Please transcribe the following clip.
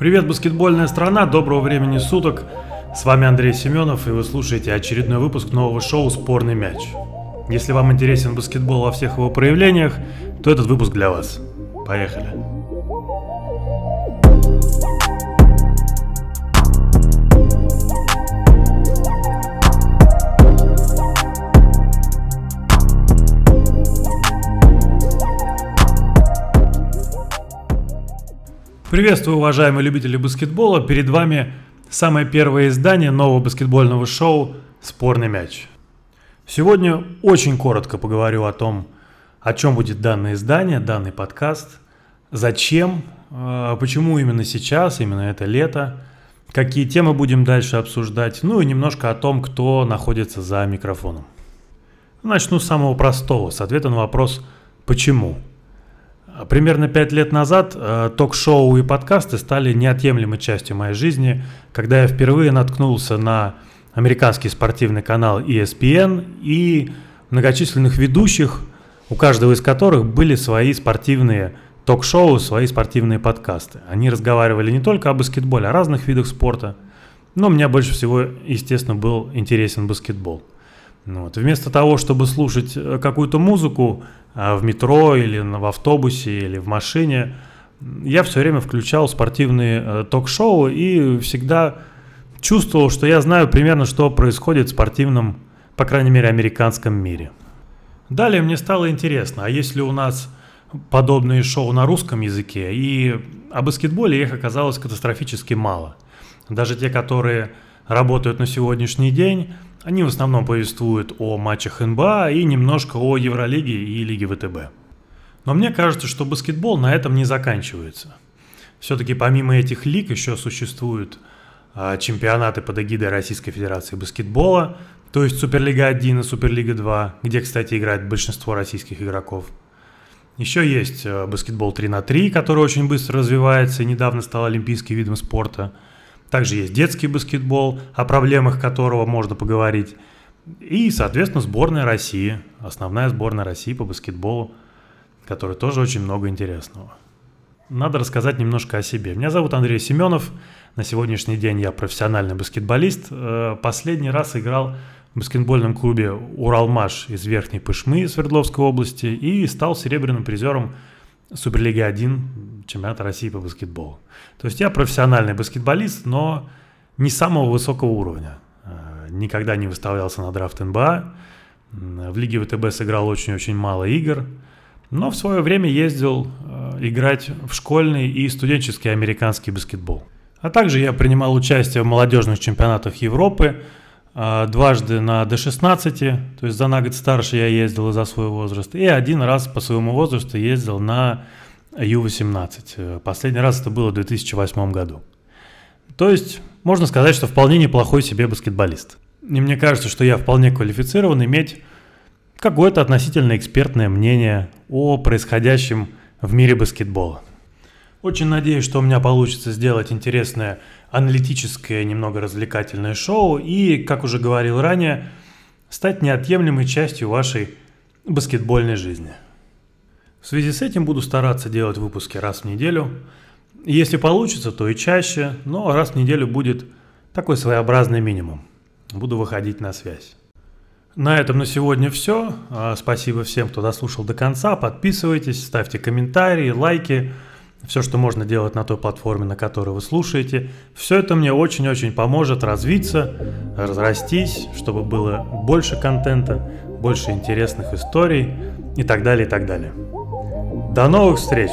Привет, баскетбольная страна, доброго времени суток. С вами Андрей Семенов, и вы слушаете очередной выпуск нового шоу «Спорный мяч». Если вам интересен баскетбол во всех его проявлениях, то этот выпуск для вас. Поехали. Приветствую, уважаемые любители баскетбола. Перед вами самое первое издание нового баскетбольного шоу «Спорный мяч». Сегодня очень коротко поговорю о том, о чем будет данное издание, данный подкаст, зачем, э, почему именно сейчас, именно это лето, какие темы будем дальше обсуждать, ну и немножко о том, кто находится за микрофоном. Начну с самого простого, с ответа на вопрос «почему?». Примерно пять лет назад э, ток-шоу и подкасты стали неотъемлемой частью моей жизни, когда я впервые наткнулся на американский спортивный канал ESPN и многочисленных ведущих, у каждого из которых были свои спортивные ток-шоу, свои спортивные подкасты. Они разговаривали не только о баскетболе, а о разных видах спорта. Но мне больше всего, естественно, был интересен баскетбол. Вот. Вместо того, чтобы слушать э, какую-то музыку а, в метро или в автобусе или в машине, я все время включал спортивные э, ток-шоу и всегда чувствовал, что я знаю примерно, что происходит в спортивном, по крайней мере, американском мире. Далее мне стало интересно, а если у нас подобные шоу на русском языке, и о баскетболе их оказалось катастрофически мало. Даже те, которые работают на сегодняшний день, они в основном повествуют о матчах НБА и немножко о Евролиге и Лиге ВТБ. Но мне кажется, что баскетбол на этом не заканчивается. Все-таки помимо этих лиг еще существуют а, чемпионаты под эгидой Российской Федерации баскетбола, то есть Суперлига 1 и Суперлига 2, где, кстати, играет большинство российских игроков. Еще есть а, баскетбол 3 на 3, который очень быстро развивается и недавно стал олимпийским видом спорта – также есть детский баскетбол, о проблемах которого можно поговорить. И, соответственно, сборная России, основная сборная России по баскетболу, которой тоже очень много интересного. Надо рассказать немножко о себе. Меня зовут Андрей Семенов. На сегодняшний день я профессиональный баскетболист. Э, последний раз играл в баскетбольном клубе «Уралмаш» из Верхней Пышмы Свердловской области и стал серебряным призером Суперлиги 1 чемпионата России по баскетболу. То есть я профессиональный баскетболист, но не самого высокого уровня. Э, никогда не выставлялся на драфт НБА. В Лиге ВТБ сыграл очень-очень мало игр. Но в свое время ездил э, играть в школьный и студенческий американский баскетбол. А также я принимал участие в молодежных чемпионатах Европы – дважды на D16, то есть за на год старше я ездил за свой возраст, и один раз по своему возрасту ездил на Ю-18. Последний раз это было в 2008 году. То есть можно сказать, что вполне неплохой себе баскетболист. И мне кажется, что я вполне квалифицирован иметь какое-то относительно экспертное мнение о происходящем в мире баскетбола. Очень надеюсь, что у меня получится сделать интересное аналитическое, немного развлекательное шоу и, как уже говорил ранее, стать неотъемлемой частью вашей баскетбольной жизни. В связи с этим буду стараться делать выпуски раз в неделю. Если получится, то и чаще, но раз в неделю будет такой своеобразный минимум. Буду выходить на связь. На этом на сегодня все. А, спасибо всем, кто дослушал до конца. Подписывайтесь, ставьте комментарии, лайки все, что можно делать на той платформе, на которой вы слушаете, все это мне очень-очень поможет развиться, разрастись, чтобы было больше контента, больше интересных историй и так далее, и так далее. До новых встреч!